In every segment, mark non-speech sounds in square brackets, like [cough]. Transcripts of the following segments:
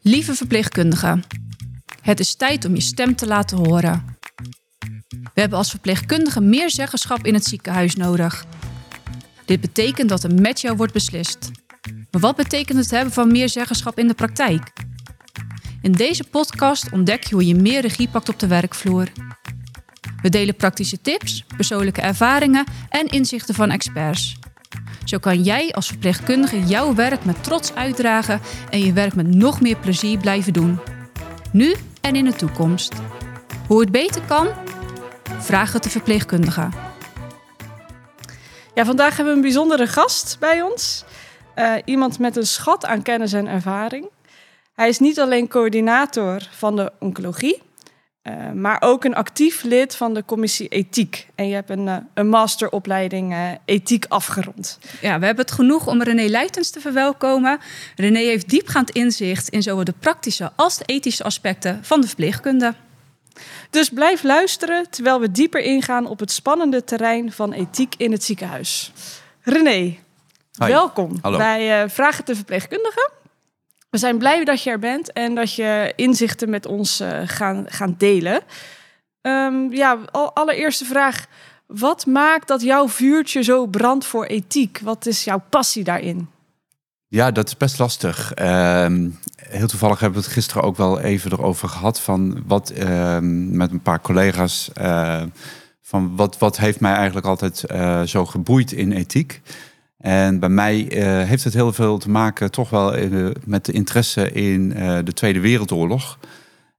Lieve verpleegkundigen, het is tijd om je stem te laten horen. We hebben als verpleegkundigen meer zeggenschap in het ziekenhuis nodig. Dit betekent dat er met jou wordt beslist. Maar wat betekent het hebben van meer zeggenschap in de praktijk? In deze podcast ontdek je hoe je meer regie pakt op de werkvloer. We delen praktische tips, persoonlijke ervaringen en inzichten van experts. Zo kan jij als verpleegkundige jouw werk met trots uitdragen en je werk met nog meer plezier blijven doen. Nu en in de toekomst. Hoe het beter kan? Vraag het de verpleegkundige. Ja, vandaag hebben we een bijzondere gast bij ons. Uh, iemand met een schat aan kennis en ervaring. Hij is niet alleen coördinator van de oncologie, uh, maar ook een actief lid van de commissie ethiek. En je hebt een, uh, een masteropleiding uh, ethiek afgerond. Ja, we hebben het genoeg om René Leitens te verwelkomen. René heeft diepgaand inzicht in zowel de praktische als de ethische aspecten van de verpleegkunde. Dus blijf luisteren terwijl we dieper ingaan op het spannende terrein van ethiek in het ziekenhuis. René, Hi. welkom Hallo. bij Vragen te Verpleegkundigen. We zijn blij dat je er bent en dat je inzichten met ons uh, gaan, gaan delen. Um, ja, al, allereerste vraag. Wat maakt dat jouw vuurtje zo brandt voor ethiek? Wat is jouw passie daarin? Ja, dat is best lastig. Uh, heel toevallig hebben we het gisteren ook wel even erover gehad. Van wat uh, met een paar collega's. Uh, van wat, wat heeft mij eigenlijk altijd uh, zo geboeid in ethiek? En bij mij uh, heeft het heel veel te maken toch wel in, met de interesse in uh, de Tweede Wereldoorlog.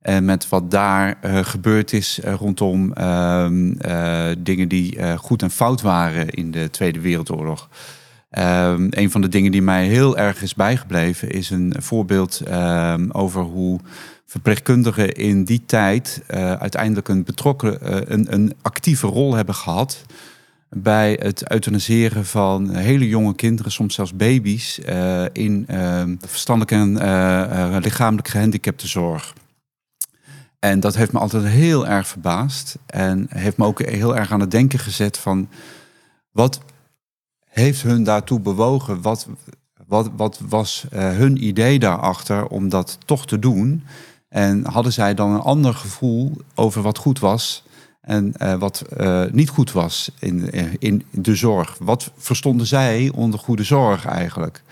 En met wat daar gebeurd is rondom ehm, dingen die goed en fout waren in de Tweede Wereldoorlog. Um, een van de dingen die mij heel erg is bijgebleven is een voorbeeld um, over hoe verpleegkundigen in die tijd uiteindelijk een betrokken, een, een actieve rol hebben gehad bij het euthaniseren van hele jonge kinderen, soms zelfs baby's, uh, in uh, verstandelijke en uh, lichamelijk gehandicapte zorg. En dat heeft me altijd heel erg verbaasd en heeft me ook heel erg aan het denken gezet van wat heeft hun daartoe bewogen? Wat, wat, wat was hun idee daarachter om dat toch te doen? En hadden zij dan een ander gevoel over wat goed was en uh, wat uh, niet goed was in, in de zorg. Wat verstonden zij onder goede zorg eigenlijk?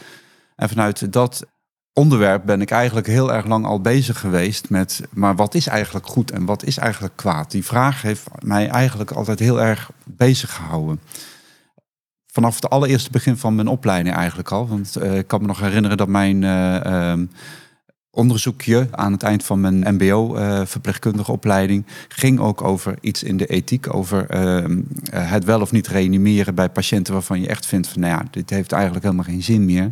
En vanuit dat onderwerp ben ik eigenlijk heel erg lang al bezig geweest met... maar wat is eigenlijk goed en wat is eigenlijk kwaad? Die vraag heeft mij eigenlijk altijd heel erg bezig gehouden. Vanaf het allereerste begin van mijn opleiding eigenlijk al. Want ik kan me nog herinneren dat mijn onderzoekje aan het eind van mijn MBO-verpleegkundige uh, opleiding ging ook over iets in de ethiek, over uh, het wel of niet reanimeren bij patiënten waarvan je echt vindt van, nou ja, dit heeft eigenlijk helemaal geen zin meer.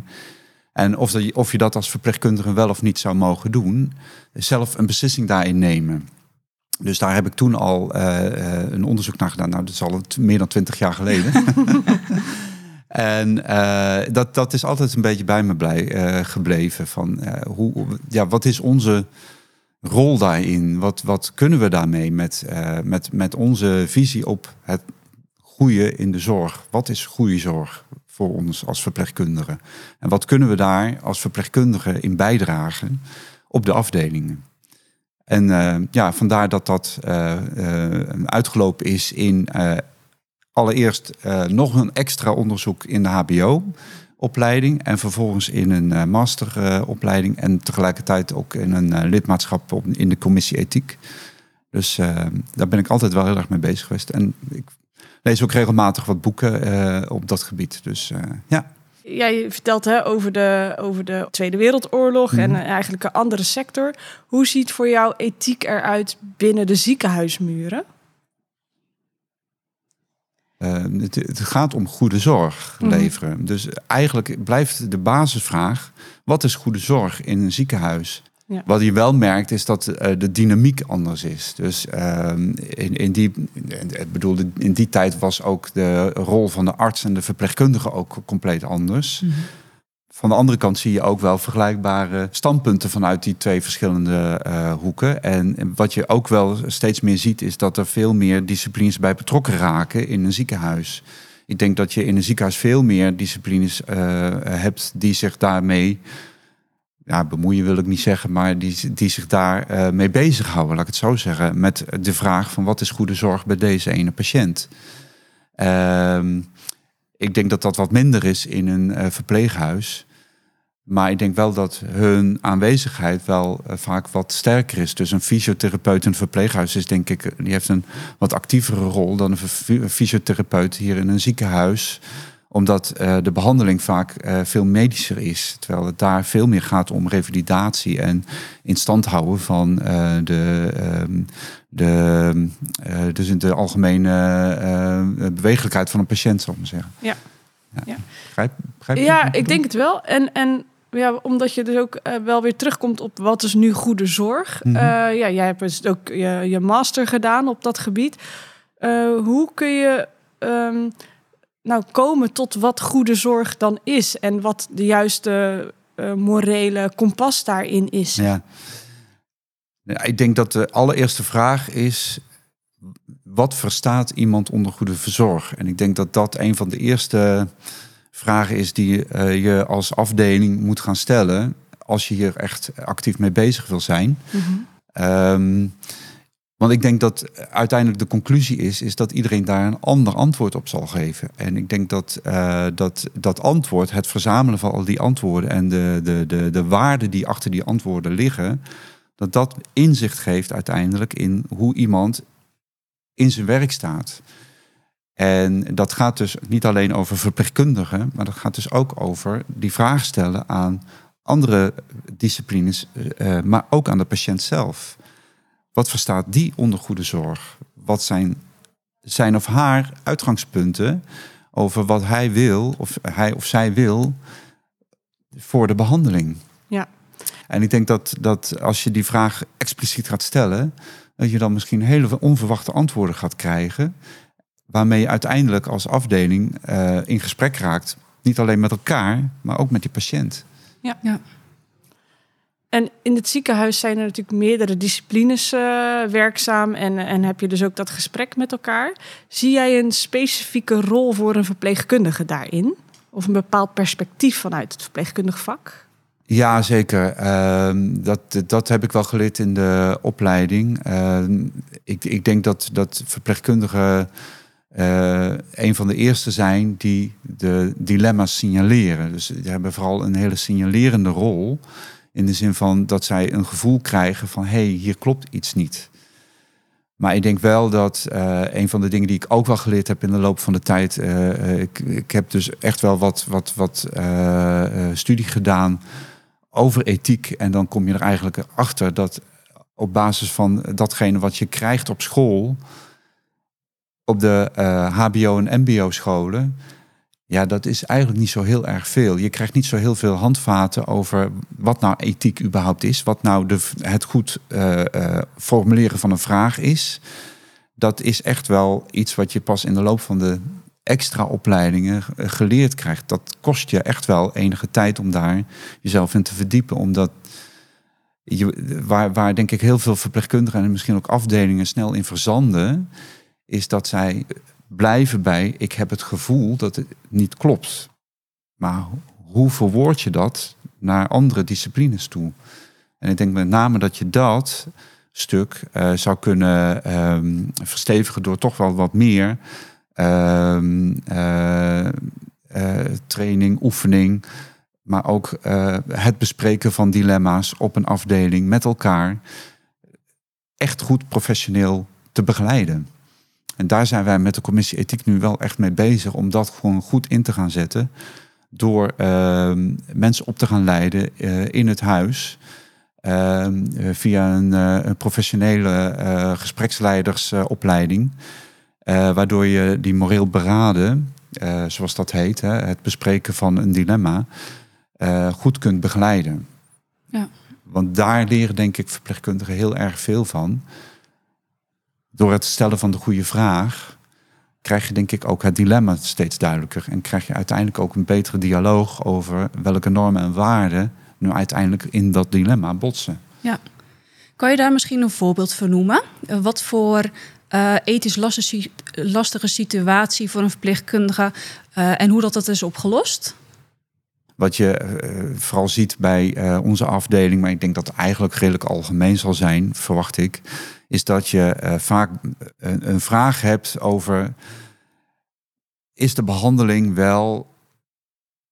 En of, dat, of je dat als verpleegkundige wel of niet zou mogen doen, zelf een beslissing daarin nemen. Dus daar heb ik toen al uh, een onderzoek naar gedaan. Nou, dat is al meer dan twintig jaar geleden. [laughs] En uh, dat, dat is altijd een beetje bij me blij, uh, gebleven. Van, uh, hoe, ja, wat is onze rol daarin? Wat, wat kunnen we daarmee met, met, met onze visie op het goede in de zorg? Wat is goede zorg voor ons als verpleegkundigen? En wat kunnen we daar als verpleegkundigen in bijdragen op de afdelingen? En ja, vandaar dat dat uitgelopen is in allereerst uh, nog een extra onderzoek in de HBO-opleiding en vervolgens in een uh, masteropleiding uh, en tegelijkertijd ook in een lidmaatschap op, in de commissie ethiek. Dus daar ben ik altijd wel heel erg mee bezig geweest. En ik lees ook regelmatig wat boeken op dat gebied. Dus ja. Jij vertelt hè, over, de, over de Tweede Wereldoorlog mm. en eigenlijk een andere sector. Hoe ziet voor jou ethiek eruit binnen de ziekenhuismuren? Uh, het, het, gaat om goede zorg leveren. Mm. Dus eigenlijk blijft de basisvraag: wat is goede zorg in een ziekenhuis? Ja. Wat je wel merkt is dat uh, de dynamiek anders is. Dus uh, in, in, die, ik bedoel, in die tijd was ook de rol van de arts en de verpleegkundige ook compleet anders. Mm -hmm. Van de andere kant zie je ook wel vergelijkbare standpunten vanuit die twee verschillende uh, hoeken. En wat je ook wel steeds meer ziet, is dat er veel meer disciplines bij betrokken raken in een ziekenhuis. Ik denk dat je in een ziekenhuis veel meer disciplines uh, hebt die zich daarmee ja, bemoeien wil ik niet zeggen, maar die, die zich daar uh, mee bezighouden, laat ik het zo zeggen, met de vraag van wat is goede zorg bij deze ene patiënt. Ehm, ik denk dat dat wat minder is in een verpleeghuis. Maar ik denk wel dat hun aanwezigheid wel uh, vaak wat sterker is. Dus een fysiotherapeut in een verpleeghuis is denk ik, die heeft een wat actievere rol dan een fysiotherapeut hier in een ziekenhuis omdat uh, de behandeling vaak uh, veel medischer is. Terwijl het daar veel meer gaat om revalidatie en in stand houden van de, uh, de, dus in de algemene bewegelijkheid van een patiënt, zal ik maar zeggen. Ja. Ja, ja. Begrijp, begrijp ja ik denk het wel. En, en ja, omdat je dus ook wel weer terugkomt op wat is nu goede zorg. Mm -hmm. ja, jij hebt dus ook je, je master gedaan op dat gebied. hoe kun je... Um, nou komen tot wat goede zorg dan is en wat de juiste morele kompas daarin is? Ja. ja. Ik denk dat de allereerste vraag is: wat verstaat iemand onder goede verzorg? En ik denk dat dat een van de eerste vragen is die uh, je als afdeling moet gaan stellen als je hier echt actief mee bezig wil zijn. Mm -hmm. um, want ik denk dat uiteindelijk de conclusie is, is dat iedereen daar een ander antwoord op zal geven. En ik denk dat uh, dat, dat antwoord, het verzamelen van al die antwoorden en de, de, de, de waarden die achter die antwoorden liggen, dat dat inzicht geeft uiteindelijk in hoe iemand in zijn werk staat. En dat gaat dus niet alleen over verpleegkundigen, maar dat gaat dus ook over die vraag stellen aan andere disciplines, uh, maar ook aan de patiënt zelf. Wat verstaat die onder goede zorg? Wat zijn zijn of haar uitgangspunten over wat hij wil of hij of zij wil voor de behandeling? Ja. En ik denk dat, dat als je die vraag expliciet gaat stellen, dat je dan misschien hele onverwachte antwoorden gaat krijgen, waarmee je uiteindelijk als afdeling uh, in gesprek raakt. Niet alleen met elkaar, maar ook met die patiënt. Ja, ja. En in het ziekenhuis zijn er natuurlijk meerdere disciplines uh, werkzaam en, en heb je dus ook dat gesprek met elkaar. Zie jij een specifieke rol voor een verpleegkundige daarin? Of een bepaald perspectief vanuit het verpleegkundig vak? Ja, zeker. Uh, dat, dat heb ik wel geleerd in de opleiding. Uh, ik, ik denk dat, dat verpleegkundigen uh, een van de eerste zijn die de dilemma's signaleren. Dus die hebben vooral een hele signalerende rol. In de zin van dat zij een gevoel krijgen van hé, hey, hier klopt iets niet. Maar ik denk wel dat uh, een van de dingen die ik ook wel geleerd heb in de loop van de tijd. Uh, ik, ik, heb dus echt wel wat, wat, wat studie gedaan over ethiek. En dan kom je er eigenlijk achter dat op basis van datgene wat je krijgt op school, op de HBO en MBO scholen ja, dat is eigenlijk niet zo heel erg veel. Je krijgt niet zo heel veel handvaten over wat nou ethiek überhaupt is. Wat nou de, het goed uh, uh, formuleren van een vraag is. Dat is echt wel iets wat je pas in de loop van de extra opleidingen eh, geleerd krijgt. Dat kost je echt wel enige tijd om daar jezelf in te verdiepen. Omdat je, waar, waar denk ik heel veel verpleegkundigen en misschien ook afdelingen snel in verzanden, is dat zij blijven bij, ik heb het gevoel dat het niet klopt. Maar hoe verwoord je dat naar andere disciplines toe? En ik denk met name dat je dat stuk uh, zou kunnen um, verstevigen door toch wel wat meer um, uh, uh, training, oefening, maar ook het bespreken van dilemma's op een afdeling met elkaar echt goed professioneel te begeleiden. En daar zijn wij met de commissie ethiek nu wel echt mee bezig om dat gewoon goed in te gaan zetten. Door uh, mensen op te gaan leiden uh, in het huis. Uh, via een, een professionele gespreksleidersopleiding. waardoor je die moreel beraden, zoals dat heet, hè, het bespreken van een dilemma, goed kunt begeleiden. Ja. Want daar leren denk ik verpleegkundigen heel erg veel van door het stellen van de goede vraag, krijg je denk ik ook het dilemma steeds duidelijker. En krijg je uiteindelijk ook een betere dialoog over welke normen en waarden nu uiteindelijk in dat dilemma botsen. Ja. Kan je daar misschien een voorbeeld van noemen? Wat voor uh, ethisch lastige, situatie voor een verpleegkundige uh, en hoe dat, dat is opgelost? Wat je eh, vooral ziet bij eh, onze afdeling, maar ik denk dat het eigenlijk redelijk algemeen zal zijn, verwacht ik, is dat je eh, vaak een, een vraag hebt over is de behandeling wel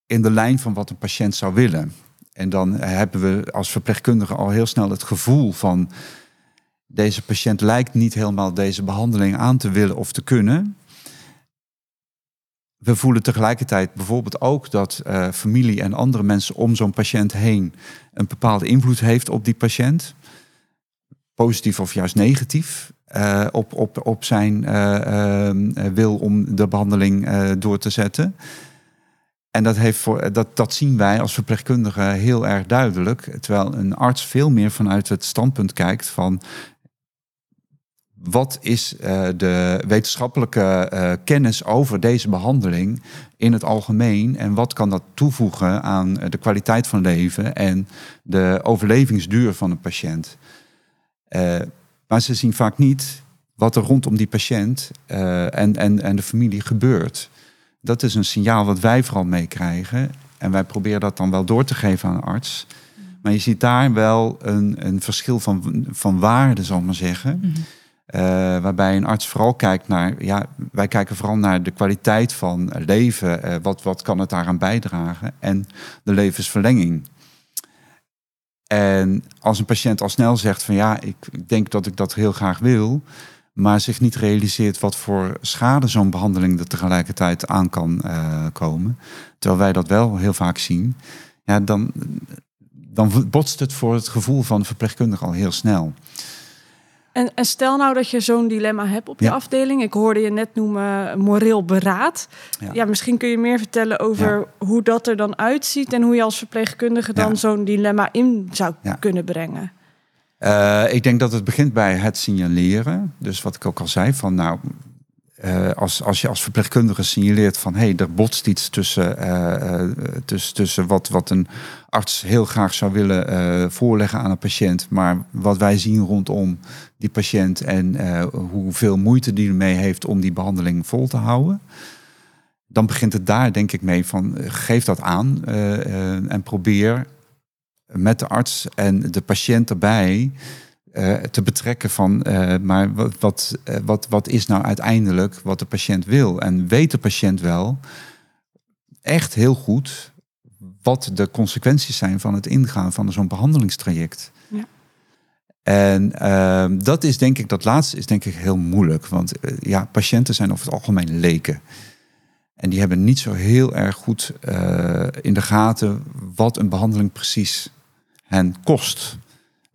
in de lijn van wat een patiënt zou willen? En dan hebben we als verpleegkundige al heel snel het gevoel van deze patiënt lijkt niet helemaal deze behandeling aan te willen of te kunnen. We voelen tegelijkertijd bijvoorbeeld ook dat uh, familie en andere mensen om zo'n patiënt heen een bepaalde invloed heeft op die patiënt. Positief of juist negatief. Uh, op, op, op zijn uh, wil om de behandeling door te zetten. En dat, heeft voor, dat, dat zien wij als verpleegkundigen heel erg duidelijk. Terwijl een arts veel meer vanuit het standpunt kijkt van wat is uh, de wetenschappelijke uh, kennis over deze behandeling in het algemeen en wat kan dat toevoegen aan de kwaliteit van leven en de overlevingsduur van een patiënt. Uh, maar ze zien vaak niet wat er rondom die patiënt en, en, en de familie gebeurt. Dat is een signaal wat wij vooral meekrijgen en wij proberen dat dan wel door te geven aan een arts. Maar je ziet daar wel een, een verschil van, van waarde, zal ik maar zeggen. Mm -hmm. Uh, waarbij een arts vooral kijkt naar, ja, wij kijken vooral naar de kwaliteit van leven. Uh, wat, wat kan het daaraan bijdragen? En de levensverlenging. En als een patiënt al snel zegt van ja, ik denk dat ik dat heel graag wil, maar zich niet realiseert wat voor schade zo'n behandeling er tegelijkertijd aan kan uh, komen, terwijl wij dat wel heel vaak zien, ja, dan, dan botst het voor het gevoel van verpleegkundige al heel snel. En, en, stel nou dat je zo'n dilemma hebt op je Ja. afdeling. Ik hoorde je net noemen moreel beraad. Ja. Ja, misschien kun je meer vertellen over hoe dat er dan uitziet en hoe je als verpleegkundige dan Ja. zo'n dilemma in zou Ja. kunnen brengen. Uh, ik denk dat het begint bij het signaleren. Dus wat ik ook al zei, van nou, uh, als, als je als verpleegkundige signaleert van hé, hey, er botst iets tussen, uh, tussen, tussen wat, wat een arts heel graag zou willen voorleggen aan een patiënt, maar wat wij zien rondom die patiënt en hoeveel moeite die ermee heeft om die behandeling vol te houden. Dan begint het daar denk ik mee van geef dat aan en probeer met de arts en de patiënt erbij uh, te betrekken van, uh, maar wat, wat, uh, wat, wat is nou uiteindelijk wat de patiënt wil? En weet de patiënt wel echt heel goed wat de consequenties zijn van het ingaan van zo'n behandelingstraject. Ja. En ehm, dat is denk ik, dat laatste is denk ik heel moeilijk. Want eh, ja, patiënten zijn over het algemeen leken. En die hebben niet zo heel erg goed in de gaten wat een behandeling precies hen kost.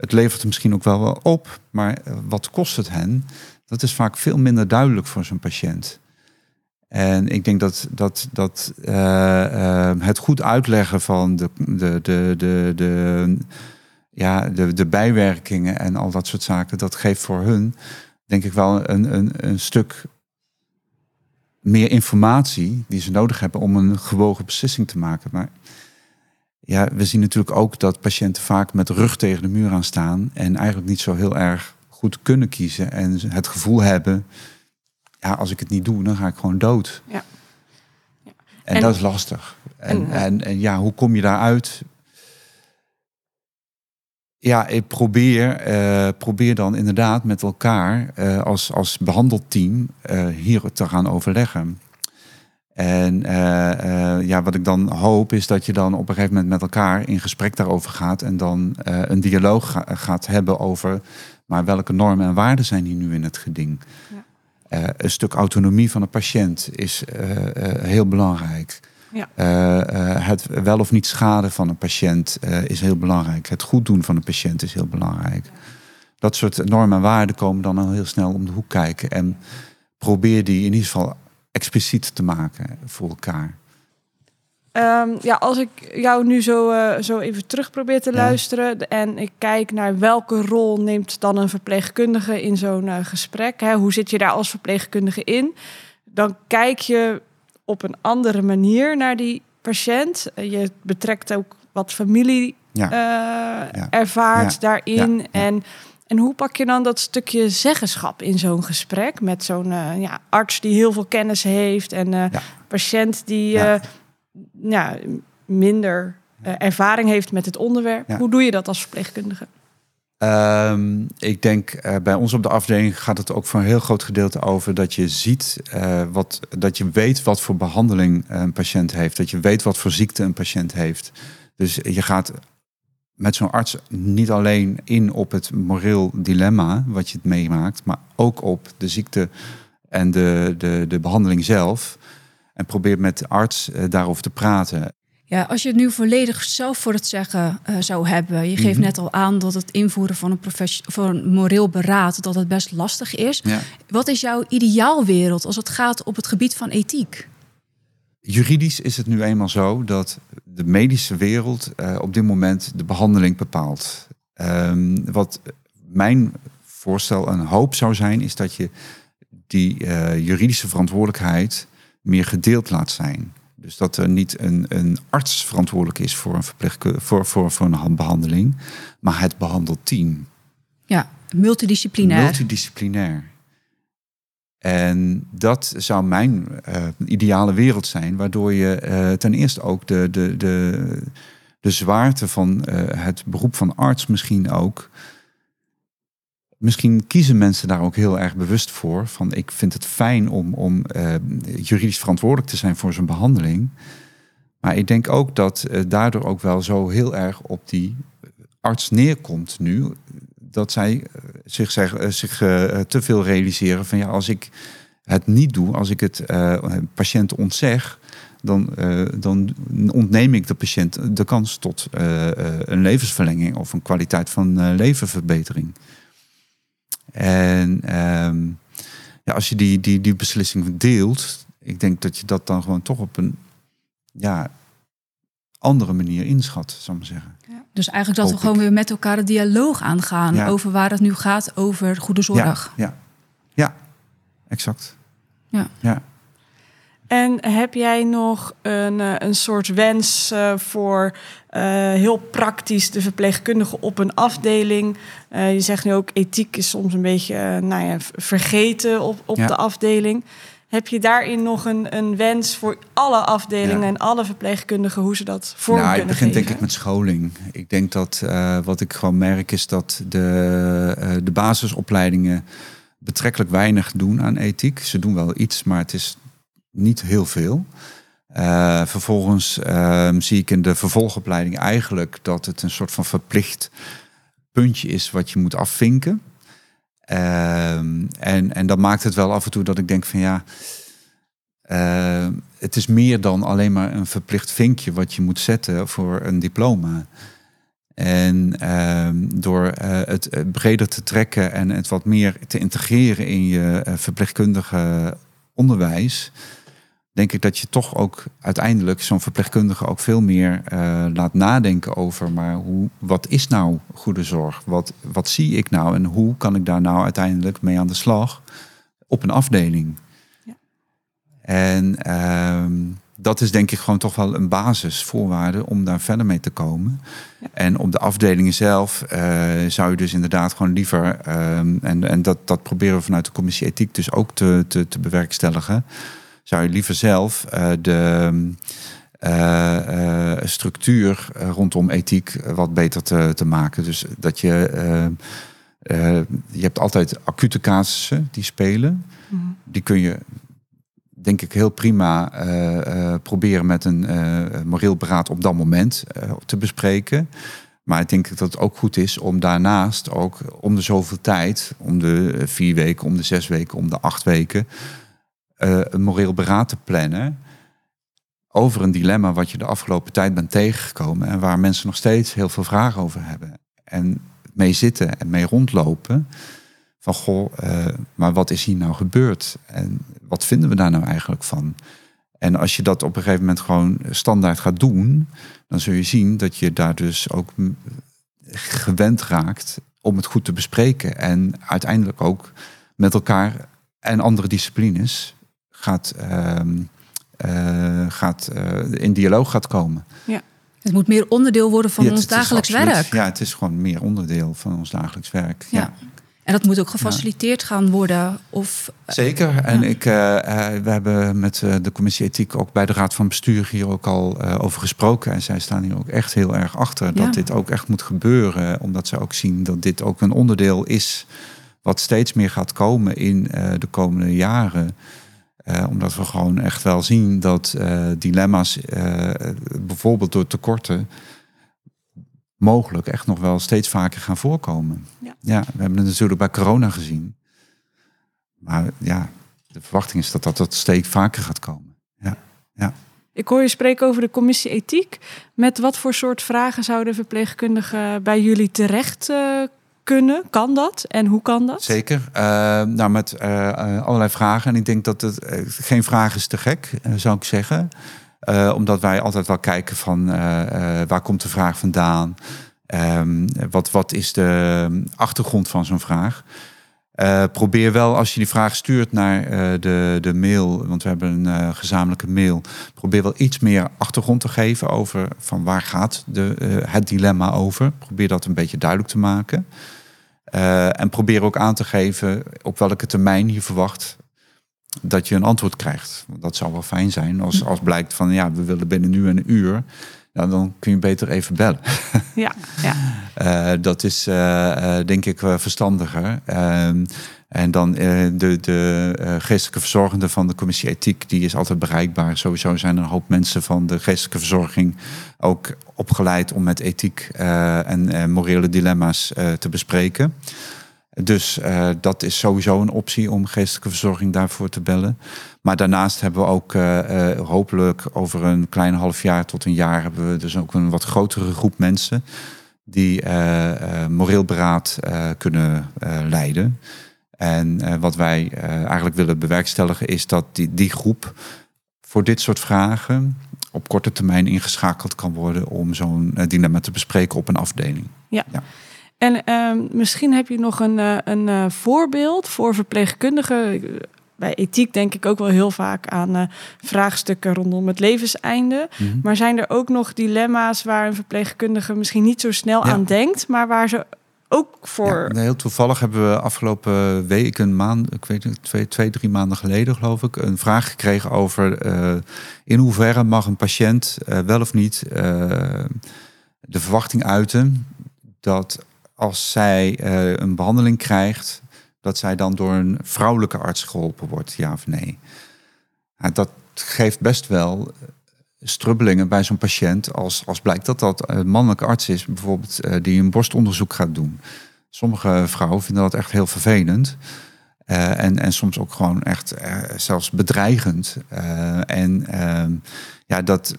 Het levert misschien ook wel, op, maar uh, wat kost het hen? Dat is vaak veel minder duidelijk voor zo'n patiënt. En ik denk dat, dat, dat uh, het goed uitleggen van de, de, de, de, de, ja, de, de bijwerkingen en al dat soort zaken, dat geeft voor hun, denk ik wel, een, een, een stuk meer informatie die ze nodig hebben om een gewogen beslissing te maken. Maar ja, we zien natuurlijk ook dat patiënten vaak met rug tegen de muur aan staan en eigenlijk niet zo heel erg goed kunnen kiezen en het gevoel hebben, ja, als ik het niet doe, dan ga ik gewoon dood. Ja. ja. En, en, dat is lastig. En, en, en, en, ja, hoe kom je daaruit? Ja, ik probeer, uh, probeer dan inderdaad met elkaar uh, als, als behandelteam uh, hier te gaan overleggen. En uh, ja, wat ik dan hoop is dat je dan op een gegeven moment met elkaar in gesprek daarover gaat en dan uh, een dialoog ga, gaat hebben over, maar welke normen en waarden zijn hier nu in het geding? Ja. Een stuk autonomie van de patiënt is heel belangrijk. Ja. het wel of niet schaden van een patiënt is heel belangrijk. Het goed doen van een patiënt is heel belangrijk. Dat soort normen en waarden komen dan al heel snel om de hoek kijken en probeer die in ieder geval expliciet te maken voor elkaar? Um, ja, als ik jou nu zo, uh, zo even terug probeer te ja. luisteren en ik kijk naar welke rol neemt dan een verpleegkundige in zo'n uh, gesprek, hè, hoe zit je daar als verpleegkundige in, dan kijk je op een andere manier naar die patiënt. Je betrekt ook wat familie ja. uh, ja. ervaart daarin en en hoe pak je dan dat stukje zeggenschap in zo'n gesprek met zo'n uh, ja, arts die heel veel kennis heeft en uh, ja. patiënt die uh, ja. minder eh, ervaring heeft met het onderwerp. Ja. Hoe doe je dat als verpleegkundige? Ehm, ik denk eh, bij ons op de afdeling gaat het ook voor een heel groot gedeelte over dat je ziet eh, wat, dat je weet wat voor behandeling een patiënt heeft, dat je weet wat voor ziekte een patiënt heeft. Dus je gaat met zo'n arts niet alleen in op het moreel dilemma wat je het meemaakt, maar ook op de ziekte en de, de, de behandeling zelf. En probeert met de arts eh, daarover te praten. Ja, als je het nu volledig zelf voor het zeggen eh, zou hebben. Je geeft Mhm. net al aan dat het invoeren van een, van een moreel beraad dat het best lastig is. Ja. Wat is jouw ideaalwereld als het gaat op het gebied van ethiek? Juridisch is het nu eenmaal zo dat de medische wereld eh, op dit moment de behandeling bepaalt. Ehm, wat mijn voorstel en hoop zou zijn, is dat je die eh, juridische verantwoordelijkheid meer gedeeld laat zijn. Dus dat er niet een, een arts verantwoordelijk is voor een, verpleegku- voor, voor, voor een behandeling, maar het behandelteam. Ja, multidisciplinair. Multidisciplinair. En dat zou mijn eh, ideale wereld zijn, waardoor je eh, ten eerste ook de, de, de, de zwaarte van eh, het beroep van arts misschien ook. Misschien kiezen mensen daar ook heel erg bewust voor. Van ik vind het fijn om, om juridisch verantwoordelijk te zijn voor zo'n behandeling. Maar ik denk ook dat daardoor ook wel zo heel erg op die arts neerkomt nu. Dat zij eh, zich, zeg, eh, zich eh, te veel realiseren van ja, als ik het niet doe, als ik het patiënt ontzeg, dan, dan ontneem ik de patiënt de kans tot een levensverlenging of een kwaliteit van levenverbetering. En ehm, ja, als je die, die, die beslissing deelt, ik denk dat je dat dan gewoon toch op een ja, andere manier inschat, zou ik maar zeggen. Dus eigenlijk dat we gewoon weer met elkaar een dialoog aangaan Ja. over waar het nu gaat over goede zorg. Ja, ja, ja, exact. Ja. ja. En heb jij nog een, eh, een soort wens eh, voor eh, heel praktisch de verpleegkundige op een afdeling? Eh, je zegt nu ook ethiek is soms een beetje nou ja, vergeten op, op Ja. de afdeling. Heb je daarin nog een, een wens voor alle afdelingen Ja. en alle verpleegkundigen hoe ze dat vorm nou, kunnen begint geven? denk ik met scholing. Ik denk dat eh, wat ik gewoon merk is dat de, eh, de basisopleidingen betrekkelijk weinig doen aan ethiek. Ze doen wel iets, maar het is niet heel veel. Eh, vervolgens ehm, zie ik in de vervolgopleiding eigenlijk dat het een soort van verplicht puntje is wat je moet afvinken. Ehm, en, en dat maakt het wel af en toe dat ik denk van ja, eh, het is meer dan alleen maar een verplicht vinkje wat je moet zetten voor een diploma. En ehm, door eh, het eh, breder te trekken en het wat meer te integreren in je eh, verpleegkundige onderwijs, denk ik dat je toch ook uiteindelijk zo'n verpleegkundige ook veel meer eh, laat nadenken over, maar hoe, wat is nou goede zorg? Wat, wat zie ik nou en hoe kan ik daar nou uiteindelijk mee aan de slag op een afdeling? Ja. En ehm, dat is denk ik gewoon toch wel een basisvoorwaarde om daar verder mee te komen. Ja. En op de afdelingen zelf eh, zou je dus inderdaad gewoon liever, ehm, en, en dat, dat proberen we vanuit de commissie ethiek dus ook te, te, te bewerkstelligen, zou je liever zelf eh, de eh, eh, structuur rondom ethiek wat beter te, te maken. Dus dat je, je hebt altijd acute casussen die spelen. Mhm. Die kun je denk ik heel prima proberen met een eh, moreel beraad op dat moment te bespreken. Maar ik denk dat het ook goed is om daarnaast ook om de zoveel tijd, om de vier weken, om de zes weken, om de acht weken, een moreel beraad te plannen over een dilemma wat je de afgelopen tijd bent tegengekomen en waar mensen nog steeds heel veel vragen over hebben. En mee zitten en mee rondlopen. Van goh, eh, maar wat is hier nou gebeurd? En wat vinden we daar nou eigenlijk van? En als je dat op een gegeven moment gewoon standaard gaat doen, dan zul je zien dat je daar dus ook gewend raakt om het goed te bespreken. En uiteindelijk ook met elkaar en andere disciplines gaat, ehm, eh, gaat eh, in dialoog gaat komen. Het moet meer onderdeel worden van Ja, ons dagelijks absoluut- werk. Ja, het is gewoon meer onderdeel van ons dagelijks werk. Ja. Ja. En dat moet ook gefaciliteerd gaan worden. Of, Zeker. En ik, uh, we hebben met de commissie ethiek ook bij de raad van bestuur hier ook al over gesproken. En zij staan hier ook echt heel erg achter dat dit ook echt moet gebeuren. Omdat ze ook zien dat dit ook een onderdeel is wat steeds meer gaat komen in de komende jaren. Omdat we gewoon echt wel zien dat dilemma's, bijvoorbeeld door tekorten, mogelijk echt nog wel steeds vaker gaan voorkomen. Ja. ja, we hebben het natuurlijk bij corona gezien. Maar ja, de verwachting is dat dat, dat steeds vaker gaat komen. Ja. ja. Ik hoor je spreken over de commissie ethiek. Met wat voor soort vragen zouden verpleegkundigen bij jullie terecht Kan dat? En hoe kan dat? Zeker. Uh, nou, met uh, allerlei vragen. En ik denk dat het geen vraag is te gek, zou ik zeggen. Omdat wij altijd wel kijken van waar komt de vraag vandaan? Um, wat, wat is de achtergrond van zo'n vraag? probeer wel als je die vraag stuurt naar de, de mail, want we hebben een gezamenlijke mail. Probeer wel iets meer achtergrond te geven over van waar gaat de, het dilemma over. Probeer dat een beetje duidelijk te maken. En probeer ook aan te geven op welke termijn je verwacht dat je een antwoord krijgt. Dat zou wel fijn zijn als, als blijkt van ja, we willen binnen nu een uur. Nou, dan kun je beter even bellen. Ja, ja. Uh, [laughs] dat is uh, denk ik verstandiger. Ehm, en dan de, de geestelijke verzorgende van de commissie ethiek, die is altijd bereikbaar. Sowieso zijn er een hoop mensen van de geestelijke verzorging ook opgeleid om met ethiek en morele dilemma's te bespreken. Dus uh, dat is sowieso een optie om geestelijke verzorging daarvoor te bellen. Maar daarnaast hebben we ook uh, uh, hopelijk over een klein half jaar tot een jaar hebben we dus ook een wat grotere groep mensen die moreel beraad kunnen leiden. En wat wij eigenlijk willen bewerkstelligen is dat die, die groep voor dit soort vragen op korte termijn ingeschakeld kan worden om zo'n dilemma te bespreken op een afdeling. ja. ja. En uh, misschien heb je nog een, uh, een uh, voorbeeld voor verpleegkundigen. Bij ethiek denk ik ook wel heel vaak aan uh, vraagstukken rondom het levenseinde. Mm -hmm. Maar zijn er ook nog dilemma's waar een verpleegkundige misschien niet zo snel ja. aan denkt, maar waar ze ook voor. Ja, heel toevallig hebben we afgelopen week, een maand, ik weet niet, twee, twee, drie maanden geleden geloof ik, een vraag gekregen over in hoeverre mag een patiënt wel of niet de verwachting uiten dat als zij uh, een behandeling krijgt, dat zij dan door een vrouwelijke arts geholpen wordt, ja of nee. Dat geeft best wel strubbelingen bij zo'n patiënt als, als blijkt dat dat een mannelijke arts is, bijvoorbeeld uh, die een borstonderzoek gaat doen. Sommige vrouwen vinden dat echt heel vervelend. En, en soms ook gewoon echt zelfs bedreigend. en ehm, ja, dat,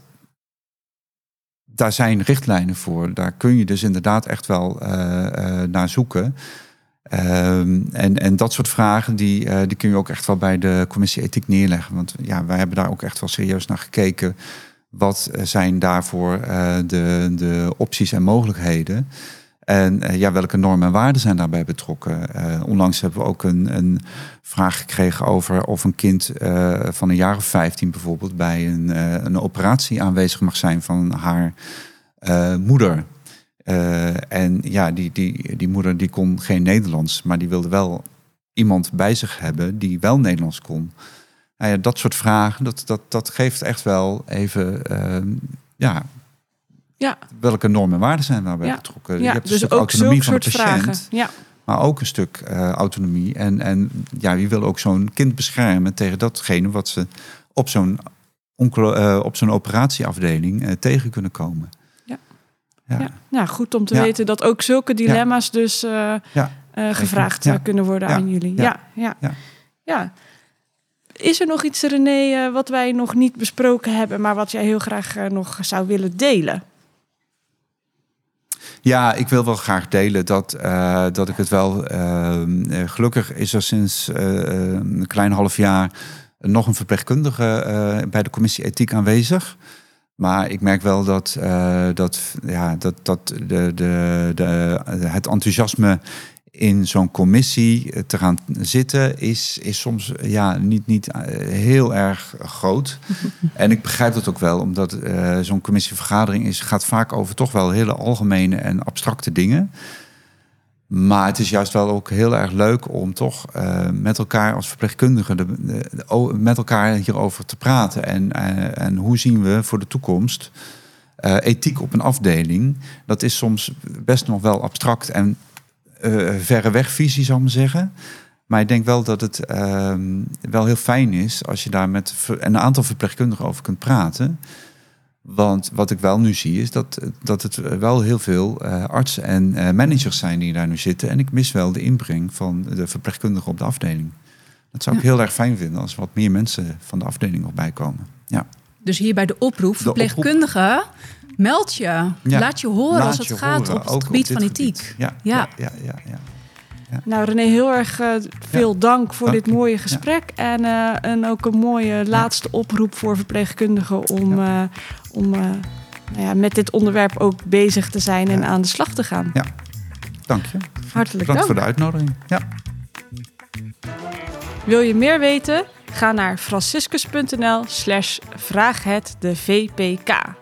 daar zijn richtlijnen voor. Daar kun je dus inderdaad echt wel uh, uh, naar zoeken. Uh, en, en dat soort vragen, die, uh, die kun je ook echt wel bij de commissie ethiek neerleggen. Want ja, wij hebben daar ook echt wel serieus naar gekeken. Wat zijn daarvoor de, de opties en mogelijkheden? En uh, ja, welke normen en waarden zijn daarbij betrokken? Uh, onlangs hebben we ook een, een, vraag gekregen over of een kind uh, van een jaar of 15 bijvoorbeeld bij een, een operatie aanwezig mag zijn van haar moeder. en ja, die, die, die moeder die kon geen Nederlands, maar die wilde wel iemand bij zich hebben die wel Nederlands kon. Nou ja, dat soort vragen, dat, dat, dat geeft echt wel even ja, ja. Welke normen en waarden zijn daarbij ja. betrokken? Ja, je hebt dus een stuk autonomie van de patiënt. Ja. Maar ook een stuk uh, autonomie. En, en ja, wie wil ook zo'n kind beschermen tegen datgene wat ze op zo'n uh, op zo'n operatieafdeling uh, tegen kunnen komen. Ja. Ja. ja. Nou, goed om te weten dat ook zulke dilemma's dus gevraagd kunnen worden aan jullie. Ja. Ja. Ja. Is er nog iets, René, wat wij nog niet besproken hebben, maar wat jij heel graag nog zou willen delen? Ja, ik wil wel graag delen dat, uh, dat ik het wel. Uh, gelukkig is er sinds uh, een klein half jaar nog een verpleegkundige bij de commissie ethiek aanwezig. Maar ik merk wel dat, dat, ja, dat, dat de, de, de, het enthousiasme in zo'n commissie eh, te gaan zitten is, is soms ja, niet, niet eh, heel erg groot. [laughs] en ik begrijp dat ook wel, omdat uh, zo'n commissievergadering is, gaat vaak over toch wel hele algemene en abstracte dingen. Maar het is juist wel ook heel erg leuk om toch uh, met elkaar als verpleegkundigen de, de, met elkaar hierover te praten. En, uh, en hoe zien we voor de toekomst uh, ethiek op een afdeling? Dat is soms best nog wel abstract en verre weg visie, zou ik maar zeggen. Maar ik denk wel dat het ehm, wel heel fijn is als je daar met een aantal verpleegkundigen over kunt praten. Want wat ik wel nu zie is dat, dat het wel heel veel uh, artsen en uh, managers zijn die daar nu zitten. En ik mis wel de inbreng van de verpleegkundigen op de afdeling. Dat zou ik heel erg fijn vinden als wat meer mensen van de afdeling nog bij komen. Ja. Dus hier bij de oproep, verpleegkundigen, meld je. Ja. Laat je horen Laat als het gaat horen, op het gebied van ethiek. Ja, ja. ja, ja, ja. Nou, René, heel erg uh, veel dank voor dit mooie gesprek. En, uh, en ook een mooie laatste oproep voor verpleegkundigen om, uh, om nou ja, met dit onderwerp ook bezig te zijn en aan de slag te gaan. Ja, dank je. Hartelijk dank. dank voor de uitnodiging. Ja. Wil je meer weten? Ga naar franciscus.nl slash vraag het de VPK.